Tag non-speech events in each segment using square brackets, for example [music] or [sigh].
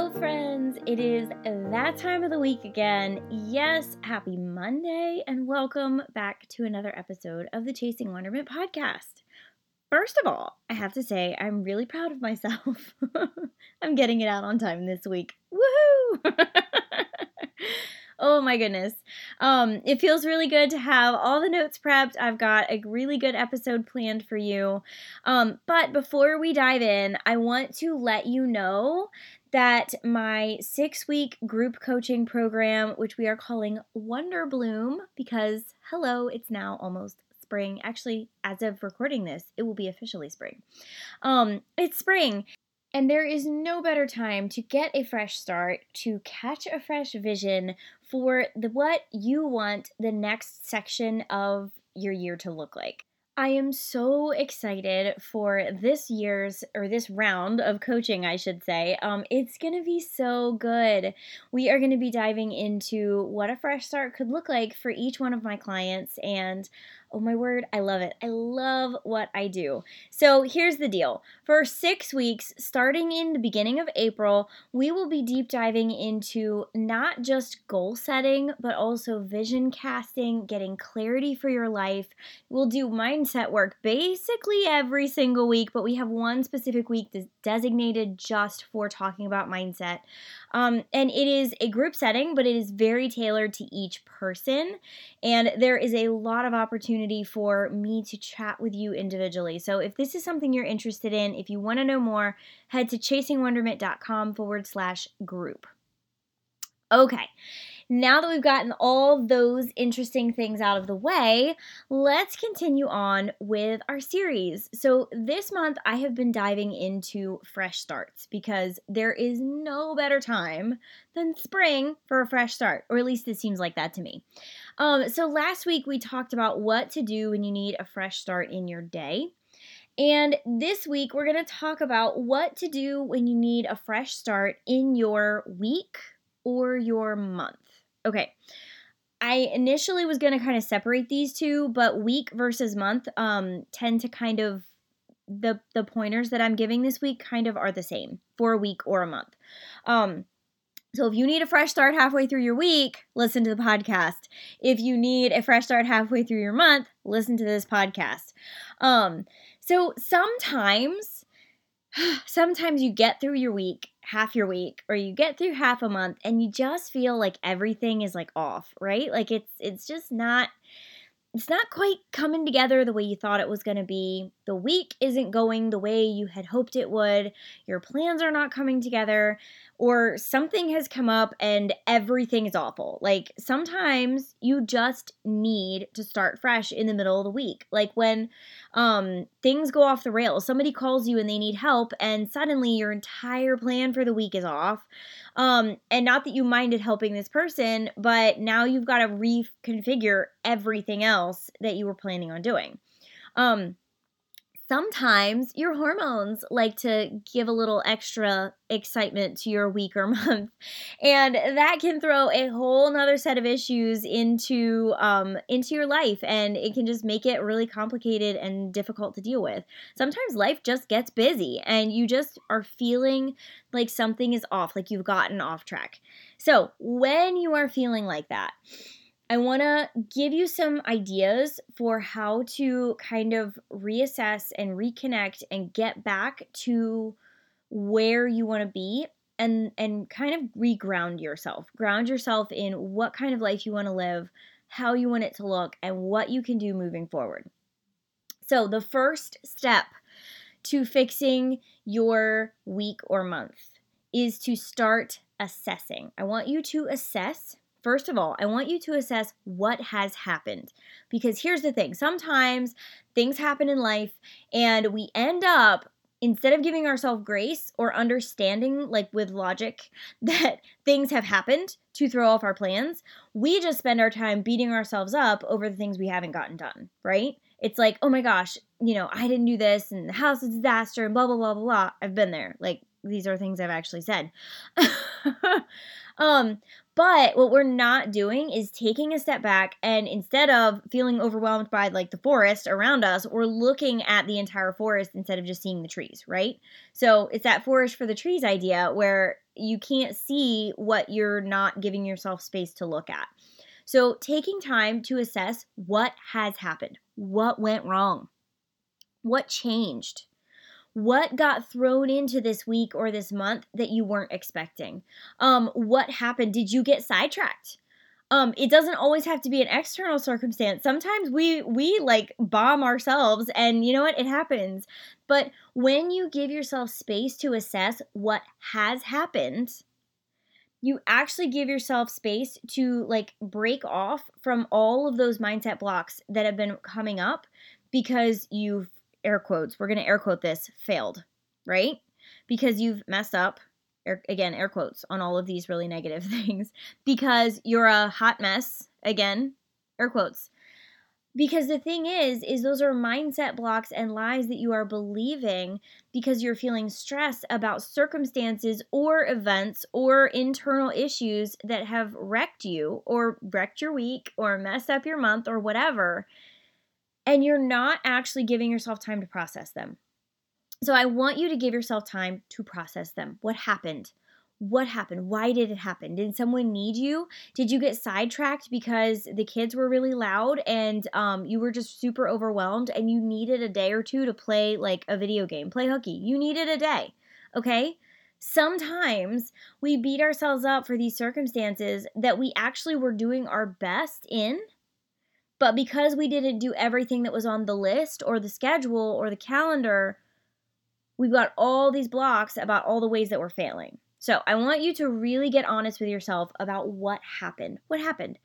Hello, friends. It is that time of the week again. Yes, happy Monday, and welcome back to another episode of the Chasing Wonderment podcast. First of all, I have to say, I'm really proud of myself. [laughs] I'm getting it out on time this week. Woohoo! [laughs] Oh my goodness. Um, it feels really good to have all the notes prepped. I've got a really good episode planned for you. Um, but before we dive in, I want to let you know that my six week group coaching program, which we are calling Wonder Bloom, because hello, it's now almost spring. Actually, as of recording this, it will be officially spring. Um, it's spring. And there is no better time to get a fresh start, to catch a fresh vision for the what you want the next section of your year to look like. I am so excited for this year's or this round of coaching, I should say. Um, it's going to be so good. We are going to be diving into what a fresh start could look like for each one of my clients and Oh my word, I love it. I love what I do. So here's the deal for six weeks, starting in the beginning of April, we will be deep diving into not just goal setting, but also vision casting, getting clarity for your life. We'll do mindset work basically every single week, but we have one specific week that's designated just for talking about mindset. Um, and it is a group setting, but it is very tailored to each person. And there is a lot of opportunity for me to chat with you individually. So if this is something you're interested in, if you want to know more, head to chasingwonderment.com forward slash group. Okay, now that we've gotten all those interesting things out of the way, let's continue on with our series. So, this month I have been diving into fresh starts because there is no better time than spring for a fresh start, or at least it seems like that to me. Um, so, last week we talked about what to do when you need a fresh start in your day. And this week, we're going to talk about what to do when you need a fresh start in your week or your month. Okay. I initially was going to kind of separate these two, but week versus month um, tend to kind of the the pointers that I'm giving this week kind of are the same for a week or a month. Um, so if you need a fresh start halfway through your week, listen to the podcast. If you need a fresh start halfway through your month, listen to this podcast. Um, so sometimes [sighs] sometimes you get through your week half your week or you get through half a month and you just feel like everything is like off, right? Like it's it's just not it's not quite coming together the way you thought it was going to be. The week isn't going the way you had hoped it would. Your plans are not coming together or something has come up and everything is awful. Like sometimes you just need to start fresh in the middle of the week. Like when um, things go off the rails, somebody calls you and they need help, and suddenly your entire plan for the week is off. Um, and not that you minded helping this person, but now you've got to reconfigure everything else that you were planning on doing. Um, sometimes your hormones like to give a little extra excitement to your week or [laughs] month. And that can throw a whole nother set of issues into um, into your life and it can just make it really complicated and difficult to deal with. Sometimes life just gets busy and you just are feeling like something is off like you've gotten off track. So when you are feeling like that I want to give you some ideas for how to kind of reassess and reconnect and get back to where you want to be and and kind of reground yourself. Ground yourself in what kind of life you want to live, how you want it to look, and what you can do moving forward. So, the first step to fixing your week or month is to start assessing. I want you to assess First of all, I want you to assess what has happened. Because here's the thing sometimes things happen in life and we end up instead of giving ourselves grace or understanding, like with logic, [laughs] that things have happened to throw off our plans, we just spend our time beating ourselves up over the things we haven't gotten done, right? It's like, oh my gosh, you know, I didn't do this and the house is a disaster and blah, blah, blah, blah, blah. I've been there. Like, these are things I've actually said. [laughs] um, but what we're not doing is taking a step back and instead of feeling overwhelmed by like the forest around us, we're looking at the entire forest instead of just seeing the trees, right? So it's that forest for the trees idea where you can't see what you're not giving yourself space to look at. So taking time to assess what has happened, what went wrong, what changed what got thrown into this week or this month that you weren't expecting? Um what happened? Did you get sidetracked? Um it doesn't always have to be an external circumstance. Sometimes we we like bomb ourselves and you know what? It happens. But when you give yourself space to assess what has happened you actually give yourself space to like break off from all of those mindset blocks that have been coming up because you've air quotes, we're going to air quote this, failed, right? Because you've messed up, air, again, air quotes on all of these really negative [laughs] things, because you're a hot mess, again, air quotes. Because the thing is, is those are mindset blocks and lies that you are believing because you're feeling stressed about circumstances or events or internal issues that have wrecked you or wrecked your week or messed up your month or whatever and you're not actually giving yourself time to process them. So I want you to give yourself time to process them. What happened? What happened? Why did it happen? Did someone need you? Did you get sidetracked because the kids were really loud and um, you were just super overwhelmed and you needed a day or two to play like a video game, play hooky? You needed a day, okay? Sometimes we beat ourselves up for these circumstances that we actually were doing our best in but because we didn't do everything that was on the list or the schedule or the calendar, we've got all these blocks about all the ways that we're failing. So I want you to really get honest with yourself about what happened. What happened?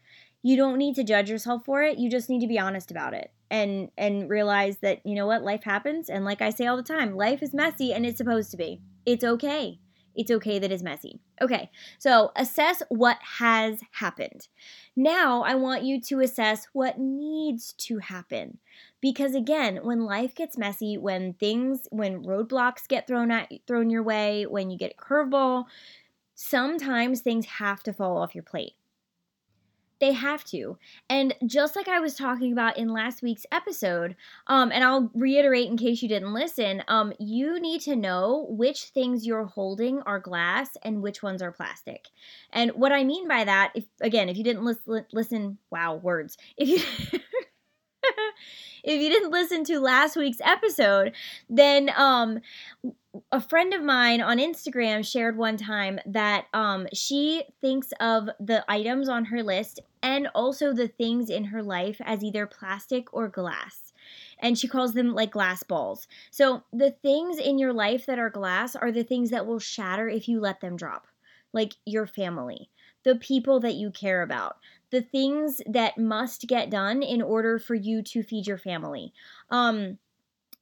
You don't need to judge yourself for it. You just need to be honest about it and and realize that you know what life happens and like I say all the time, life is messy and it's supposed to be. It's okay it's okay that it's messy. Okay, so assess what has happened. Now I want you to assess what needs to happen. Because again, when life gets messy, when things, when roadblocks get thrown at thrown your way, when you get a curveball, sometimes things have to fall off your plate. They have to. And just like I was talking about in last week's episode, um, and I'll reiterate in case you didn't listen, um, you need to know which things you're holding are glass and which ones are plastic. And what I mean by that, if again, if you didn't listen, listen wow, words. If you [laughs] [laughs] if you didn't listen to last week's episode, then um a friend of mine on Instagram shared one time that um, she thinks of the items on her list and also the things in her life as either plastic or glass. And she calls them like glass balls. So the things in your life that are glass are the things that will shatter if you let them drop, like your family, the people that you care about, the things that must get done in order for you to feed your family. Um,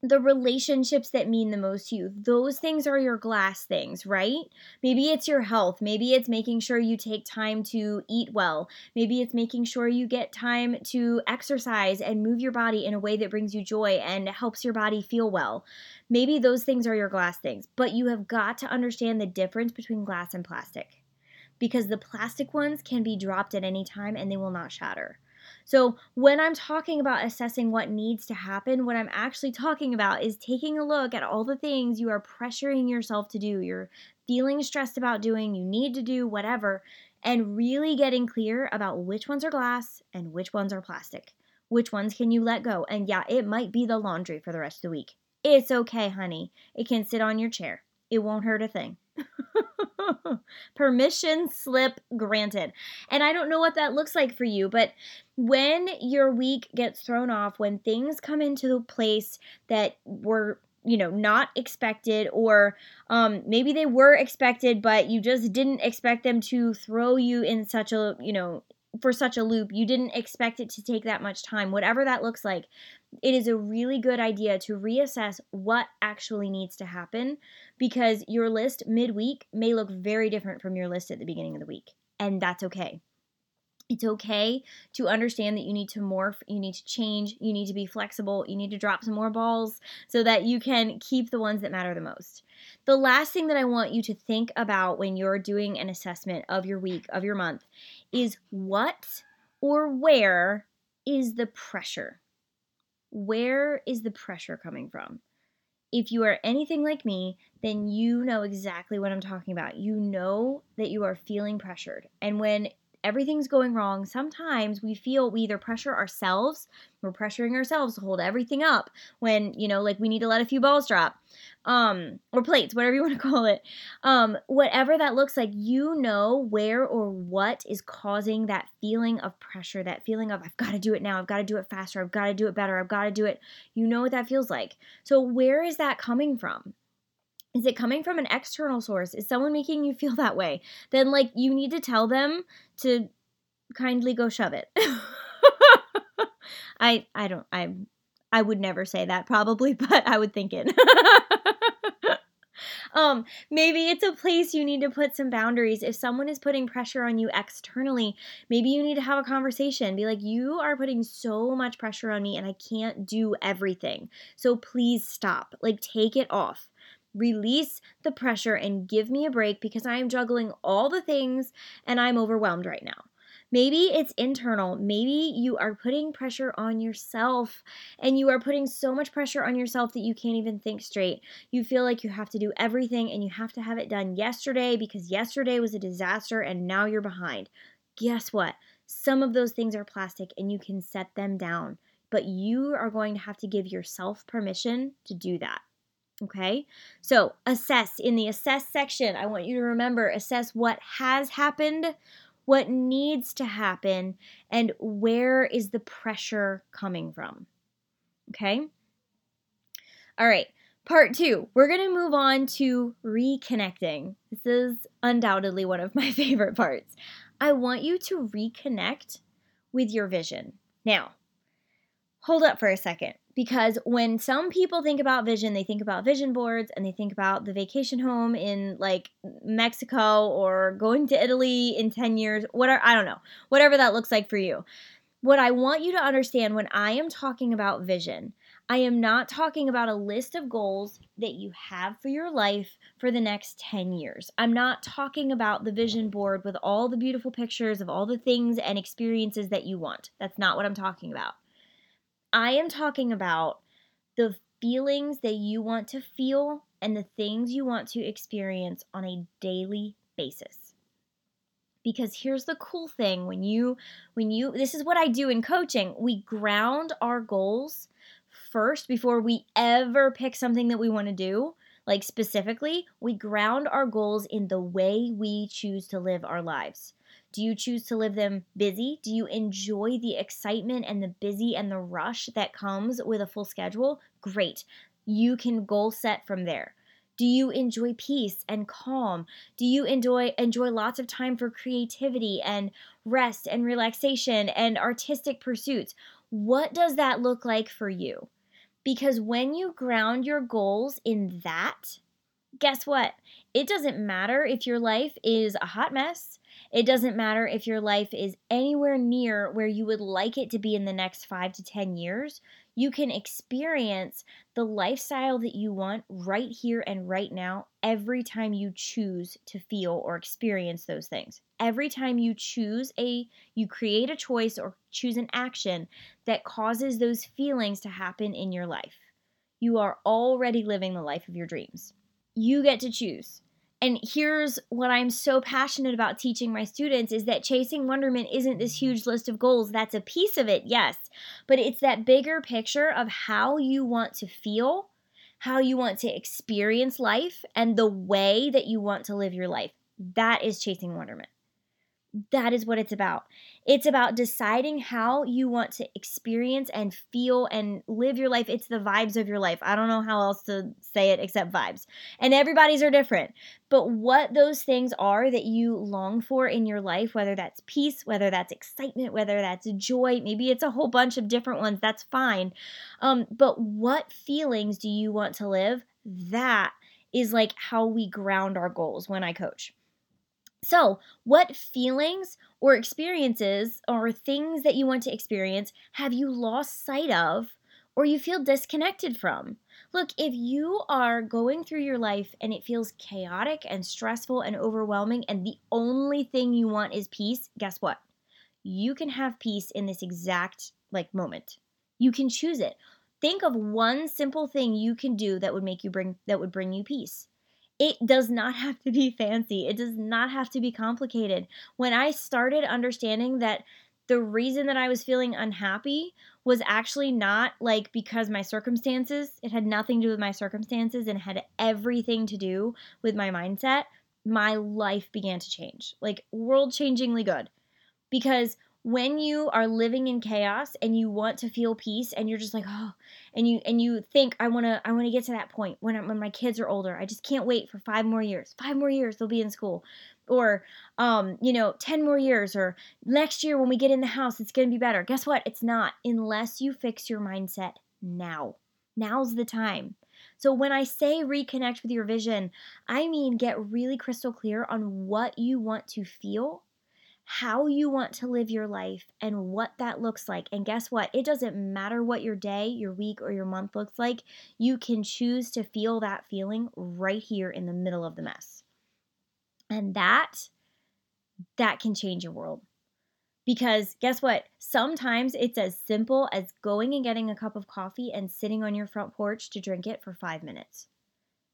the relationships that mean the most to you. Those things are your glass things, right? Maybe it's your health. Maybe it's making sure you take time to eat well. Maybe it's making sure you get time to exercise and move your body in a way that brings you joy and helps your body feel well. Maybe those things are your glass things, but you have got to understand the difference between glass and plastic because the plastic ones can be dropped at any time and they will not shatter. So, when I'm talking about assessing what needs to happen, what I'm actually talking about is taking a look at all the things you are pressuring yourself to do, you're feeling stressed about doing, you need to do, whatever, and really getting clear about which ones are glass and which ones are plastic. Which ones can you let go? And yeah, it might be the laundry for the rest of the week. It's okay, honey. It can sit on your chair, it won't hurt a thing. [laughs] Permission slip granted. And I don't know what that looks like for you, but when your week gets thrown off, when things come into the place that were you know not expected or um maybe they were expected but you just didn't expect them to throw you in such a you know for such a loop. You didn't expect it to take that much time. Whatever that looks like, it is a really good idea to reassess what actually needs to happen because your list midweek may look very different from your list at the beginning of the week. And that's okay. It's okay to understand that you need to morph, you need to change, you need to be flexible, you need to drop some more balls so that you can keep the ones that matter the most. The last thing that I want you to think about when you're doing an assessment of your week, of your month, is what or where is the pressure? Where is the pressure coming from? If you are anything like me, then you know exactly what I'm talking about. You know that you are feeling pressured. And when everything's going wrong, sometimes we feel we either pressure ourselves, we're pressuring ourselves to hold everything up when, you know, like we need to let a few balls drop. Um, or plates, whatever you want to [laughs] call it. Um, whatever that looks like, you know where or what is causing that feeling of pressure, that feeling of I've got to do it now, I've got to do it faster, I've got to do it better, I've got to do it. You know what that feels like. So where is that coming from? Is it coming from an external source? Is someone making you feel that way? Then like you need to tell them to kindly go shove it. [laughs] I i don't i i would never say that probably [laughs] but i would think it. [laughs] Um maybe it's a place you need to put some boundaries. If someone is putting pressure on you externally maybe you need to have a conversation. Be like you are putting so much pressure on me and i can't do everything. So please stop. Like take it off release the pressure and give me a break because I am juggling all the things and I'm overwhelmed right now. Maybe it's internal. Maybe you are putting pressure on yourself and you are putting so much pressure on yourself that you can't even think straight. You feel like you have to do everything and you have to have it done yesterday because yesterday was a disaster and now you're behind. Guess what? Some of those things are plastic and you can set them down, but you are going to have to give yourself permission to do that. Okay, so assess in the assess section. I want you to remember assess what has happened, what needs to happen, and where is the pressure coming from. Okay, all right. Part two, we're going to move on to reconnecting. This is undoubtedly one of my [laughs] favorite parts. I want you to reconnect with your vision. Now, hold up for a second because when some people think about vision, they think about vision boards and they think about the vacation home in like Mexico or going to Italy in 10 years, whatever, I don't know, whatever that looks like for you. What I want you to understand when I am talking about vision, I am not talking about a list of goals that you have for your life for the next 10 years. I'm not talking about the vision board with all the beautiful pictures of all the things and experiences that you want. That's not what I'm talking about. I am talking about the feelings that you want to feel and the things you want to experience on a daily basis. Because here's the cool thing when you when you this is what I do in coaching, we ground our goals first before we ever pick something that we want to do. Like specifically, we ground our goals in the way we choose to live our lives. Do you choose to live them busy? Do you enjoy the excitement and the busy and the rush that comes with a full schedule? Great. You can goal set from there. Do you enjoy peace and calm? Do you enjoy enjoy lots of time for creativity and rest and relaxation and artistic pursuits? What does that look like for you? Because when you ground your goals in that, guess what? It doesn't matter if your life is a hot mess it doesn't matter if your life is anywhere near where you would like it to be in the next five to 10 years. You can experience the lifestyle that you want right here and right now every time you choose to feel or experience those things. Every time you choose a, you create a choice or choose an action that causes those feelings to happen in your life. You are already living the life of your dreams. You get to choose. And here's what I'm so passionate about teaching my students is that chasing wonderment isn't this huge list of goals. That's a piece of it, yes. But it's that bigger picture of how you want to feel, how you want to experience life, and the way that you want to live your life. That is chasing wonderment. That is what it's about. It's about deciding how you want to experience and feel and live your life. It's the vibes of your life. I don't know how else to say it except vibes. And everybody's are different. But what those things are that you long for in your life, whether that's peace, whether that's excitement, whether that's joy, maybe it's a whole bunch of different ones, that's fine. Um, but what feelings do you want to live? That is like how we ground our goals when I coach. So, what feelings or experiences or things that you want to experience have you lost sight of or you feel disconnected from? Look, if you are going through your life and it feels chaotic and stressful and overwhelming, and the only thing you want is peace, guess what? You can have peace in this exact like moment. You can choose it. Think of one simple thing you can do that would make you bring that would bring you peace. It does not have to be fancy. It does not have to be complicated. When I started understanding that the reason that I was feeling unhappy was actually not like because my circumstances, it had nothing to do with my circumstances and had everything to do with my mindset, my life began to change. Like world changingly good. Because when you are living in chaos and you want to feel peace and you're just like oh and you and you think i want to i want to get to that point when, I, when my kids are older. I just can't wait for five more years. Five more years they'll be in school. Or um you know 10 more years or next year when we get in the house it's going to be better. Guess what? It's not unless you fix your mindset now. Now's the time. So when I say reconnect with your vision, I mean get really crystal clear on what you want to feel how you want to live your life and what that looks like. And guess what? It doesn't matter what your day, your week, or your month looks like. You can choose to feel that feeling right here in the middle of the mess. And that that can change your world. Because guess what? Sometimes it's as simple as going and getting a cup of coffee and sitting on your front porch to drink it for 5 minutes.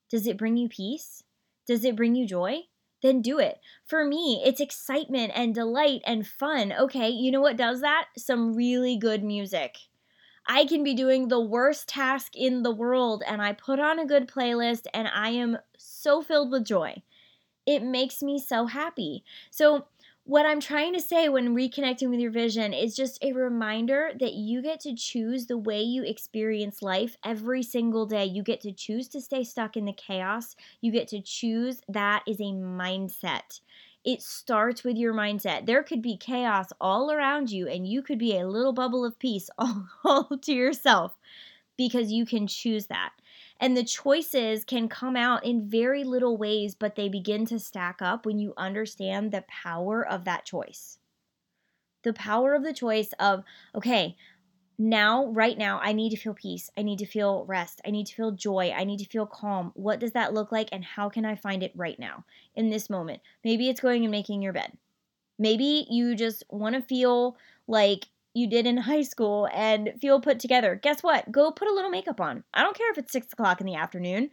Does it bring you peace? Does it bring you joy? Then do it. For me, it's excitement and delight and fun. Okay, you know what does that? Some really good music. I can be doing the worst task in the world and I put on a good playlist and I am so filled with joy. It makes me so happy. So, what I'm trying to say when reconnecting with your vision is just a reminder that you get to choose the way you experience life every single day. You get to choose to stay stuck in the chaos. You get to choose that is a mindset. It starts with your mindset. There could be chaos all around you, and you could be a little bubble of peace [laughs] all, all to yourself because you can choose that. And the choices can come out in very little ways, but they begin to stack up when you understand the power of that choice. The power of the choice of, okay, now, right now, I need to feel peace. I need to feel rest. I need to feel joy. I need to feel calm. What does that look like? And how can I find it right now in this moment? Maybe it's going and making your bed. Maybe you just want to feel like you did in high school and feel put together. Guess what? Go put a little makeup on. I don't care if it's six o'clock in the afternoon.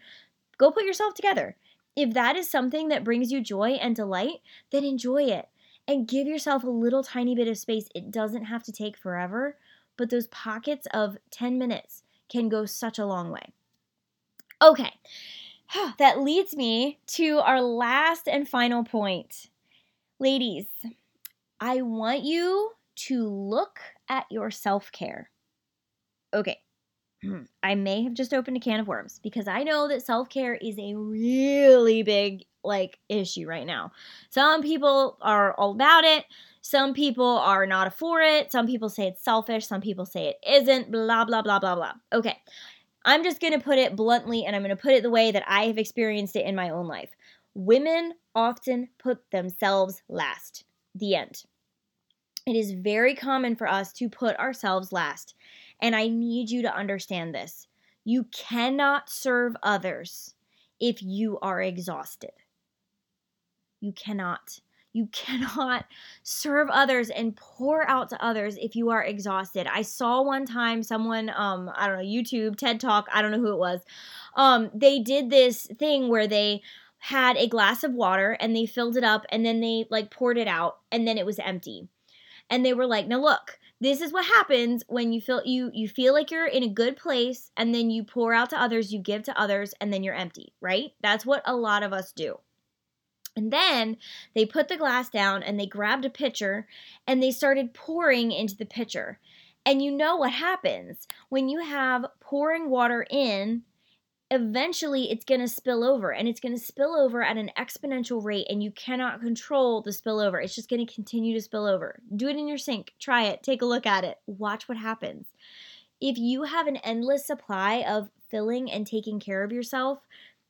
Go put yourself together. If that is something that brings you joy and delight, then enjoy it and give yourself a little tiny bit of space. It doesn't have to take forever, but those pockets of 10 minutes can go such a long way. Okay, [sighs] that leads me to our last and final point. Ladies, I want you to look at your self care. Okay, [clears throat] I may have just opened a can of worms because I know that self care is a really big like issue right now. Some people are all about it. Some people are not for it. Some people say it's selfish. Some people say it isn't. Blah blah blah blah blah. Okay, I'm just gonna put it bluntly, and I'm gonna put it the way that I have experienced it in my own life. Women often put themselves last. The end. It is very common for us to put ourselves last. And I need you to understand this. You cannot serve others if you are exhausted. You cannot. You [laughs] cannot serve others and pour out to others if you are exhausted. I saw one time someone, um, I don't know, YouTube, TED Talk, I don't know who it was. Um, they did this thing where they had a glass of water and they filled it up and then they like poured it out and then it was empty and they were like, "Now look, this is what happens when you feel you you feel like you're in a good place and then you pour out to others, you give to others and then you're empty, right? That's what a lot of us do. And then they put the glass down and they grabbed a pitcher and they started pouring into the pitcher. And you know what happens when you have pouring water in, eventually it's going to spill over and it's going to spill over at an exponential rate and you cannot control the spillover. It's just going to continue to spill over. Do it in your sink, try it, take a look at it, watch what happens. If you have an endless supply of filling and taking care of yourself,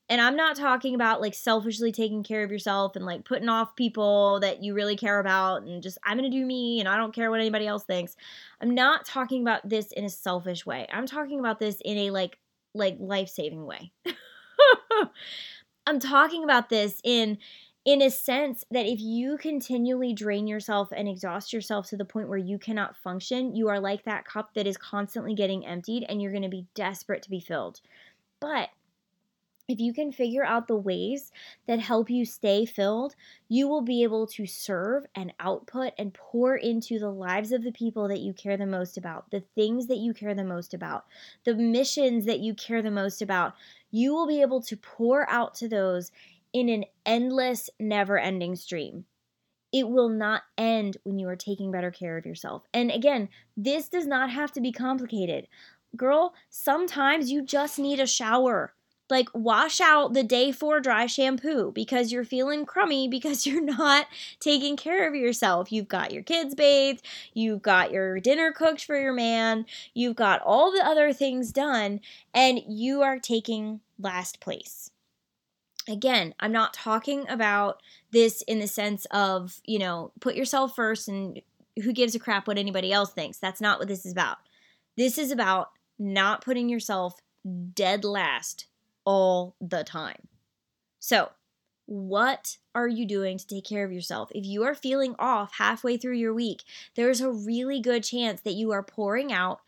and I'm not talking about like selfishly taking care of yourself and like putting off people that you really care about and just I'm going to do me and I don't care what anybody else thinks. I'm not talking about this in a selfish way. I'm talking about this in a like like life-saving way. I'm talking about this in in a sense that if you continually drain yourself and exhaust yourself to the point where you cannot function, you are like that cup that is constantly getting emptied and you're going to be desperate to be filled. But if you can figure out the ways that help you stay filled, you will be able to serve and output and pour into the lives of the people that you care the most about, the things that you care the most about, the missions that you care the most about. You will be able to pour out to those in an endless, never ending stream. It will not end when you are taking better care of yourself. And again, this does not have to be complicated. Girl, sometimes you just need a shower like wash out the day four dry shampoo because you're feeling crummy [laughs] because you're not taking care of yourself. You've got your kids bathed, you've got your dinner cooked for your man, you've got all the other things done, and you are taking last place. Again, I'm not talking about this in the sense of, you know, put yourself first and who gives a crap what anybody else thinks. That's not what this is about. This is about not putting yourself dead last all the time. So, what are you doing to take care of yourself? If you are feeling off halfway through your week, there's a really good chance that you are pouring out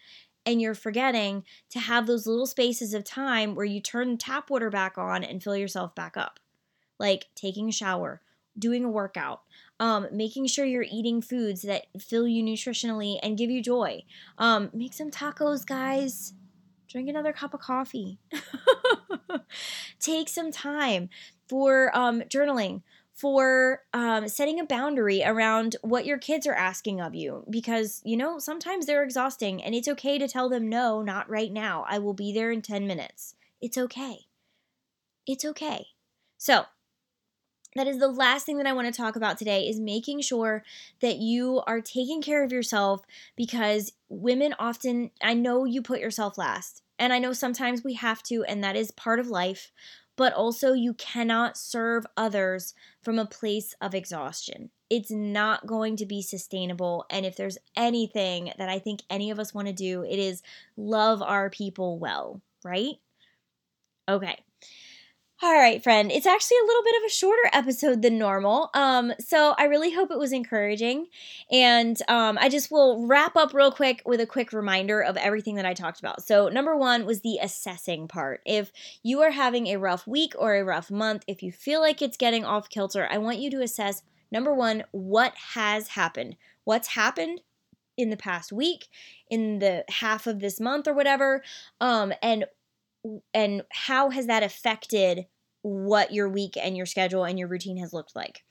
and you're forgetting to have those little spaces of time where you turn tap water back on and fill yourself back up. Like taking a shower, doing a workout, um, making sure you're eating foods that fill you nutritionally and give you joy. Um, make some tacos, guys. Drink another cup of coffee. [laughs] [laughs] Take some time for um, journaling, for um, setting a boundary around what your kids are asking of you because, you know, sometimes they're exhausting and it's okay to tell them, no, not right now. I will be there in 10 minutes. It's okay. It's okay. So, that is the last thing that I want to talk about today is making sure that you are taking care of yourself because women often I know you put yourself last and I know sometimes we have to, and that is part of life, but also you cannot serve others from a place of exhaustion. It's not going to be sustainable. And if there's anything that I think any of us want to do, it is love our people well, right? Okay. All right, friend. It's actually a little bit of a shorter episode than normal. Um, so I really hope it was encouraging. And um, I just will wrap up real quick with a quick reminder of everything that I talked about. So, number one was the assessing part. If you are having a rough week or a rough month, if you feel like it's getting off kilter, I want you to assess number one, what has happened? What's happened? in the past week in the half of this month or whatever um and and how has that affected what your week and your schedule and your routine has looked like.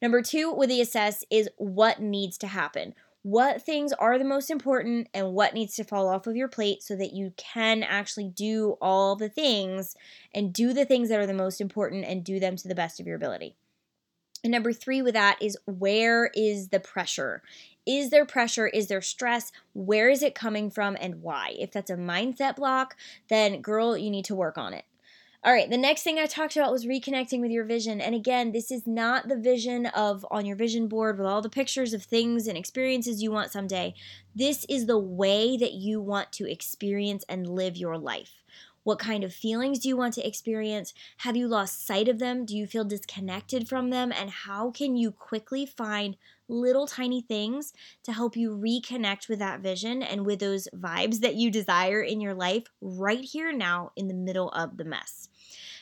Number two, with the assess is what needs to happen. What things are the most important and what needs to fall off of your plate so that you can actually do all the things and do the things that are the most important and do them to the best of your ability. And number three with that is where is the pressure? Is there pressure? Is there stress? Where is it coming from and why? If that's a mindset block, then girl, you need to work on it. All right, the next thing I talked about was reconnecting with your vision. And again, this is not the vision of on your vision board with all the pictures of things and experiences you want someday. This is the way that you want to experience and live your life. What kind of feelings do you want to experience? Have you lost sight of them? Do you feel disconnected from them? And how can you quickly find little tiny things to help you reconnect with that vision and with those vibes that you desire in your life right here now in the middle of the mess?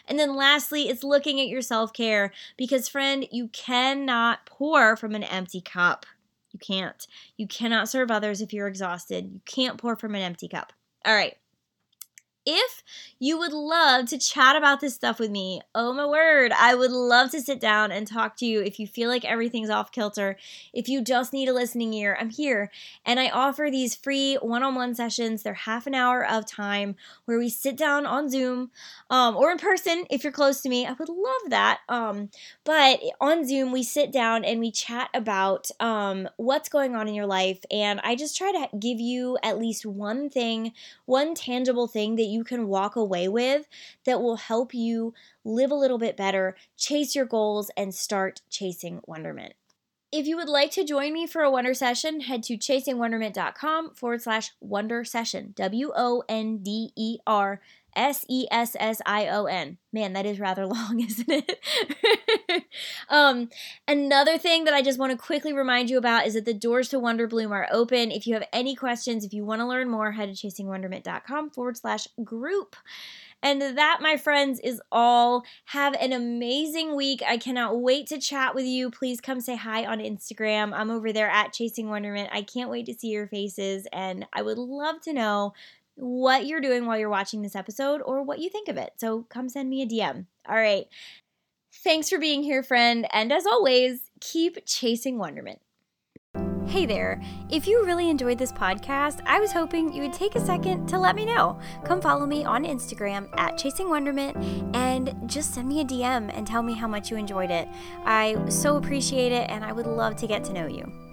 And then lastly, it's looking at your self care because, friend, you cannot pour from an empty cup. You can't. You cannot serve others if you're exhausted. You can't pour from an empty cup. All right. If you would love to chat about this stuff with me, oh my word, I would love to sit down and talk to you. If you feel like everything's off kilter, if you just need a listening ear, I'm here. And I offer these free one on one sessions. They're half an hour of time where we sit down on Zoom um, or in person if you're close to me. I would love that. Um, but on Zoom, we sit down and we chat about um, what's going on in your life. And I just try to give you at least one thing, one tangible thing that you can walk away with that will help you live a little bit better, chase your goals, and start chasing wonderment. If you would like to join me for a wonder session, head to chasingwonderment.com forward slash wonder session. W O N D E R S E S S I O N. Man, that is rather [laughs] long, isn't it? um, another thing that I just want to quickly remind you about is that the doors to Wonder Bloom are open. If you have any questions, if you want to learn more, head to chasingwonderment.com forward slash group. And that, my friends, is all. Have an amazing week. I cannot wait to chat with you. Please come say hi on Instagram. I'm over there at Chasing Wonderment. I can't wait to see your faces, and I would love to know what you're doing while you're watching this episode or what you think of it. So come send me a DM. All right. Thanks for being here, friend. And as always, keep chasing wonderment. Hey there. If you really enjoyed this podcast, I was hoping you would take a second to let me know. Come follow me on Instagram at Chasing Wonderment and just send me a DM and tell me how much you enjoyed it. I so appreciate it and I would love to get to know you.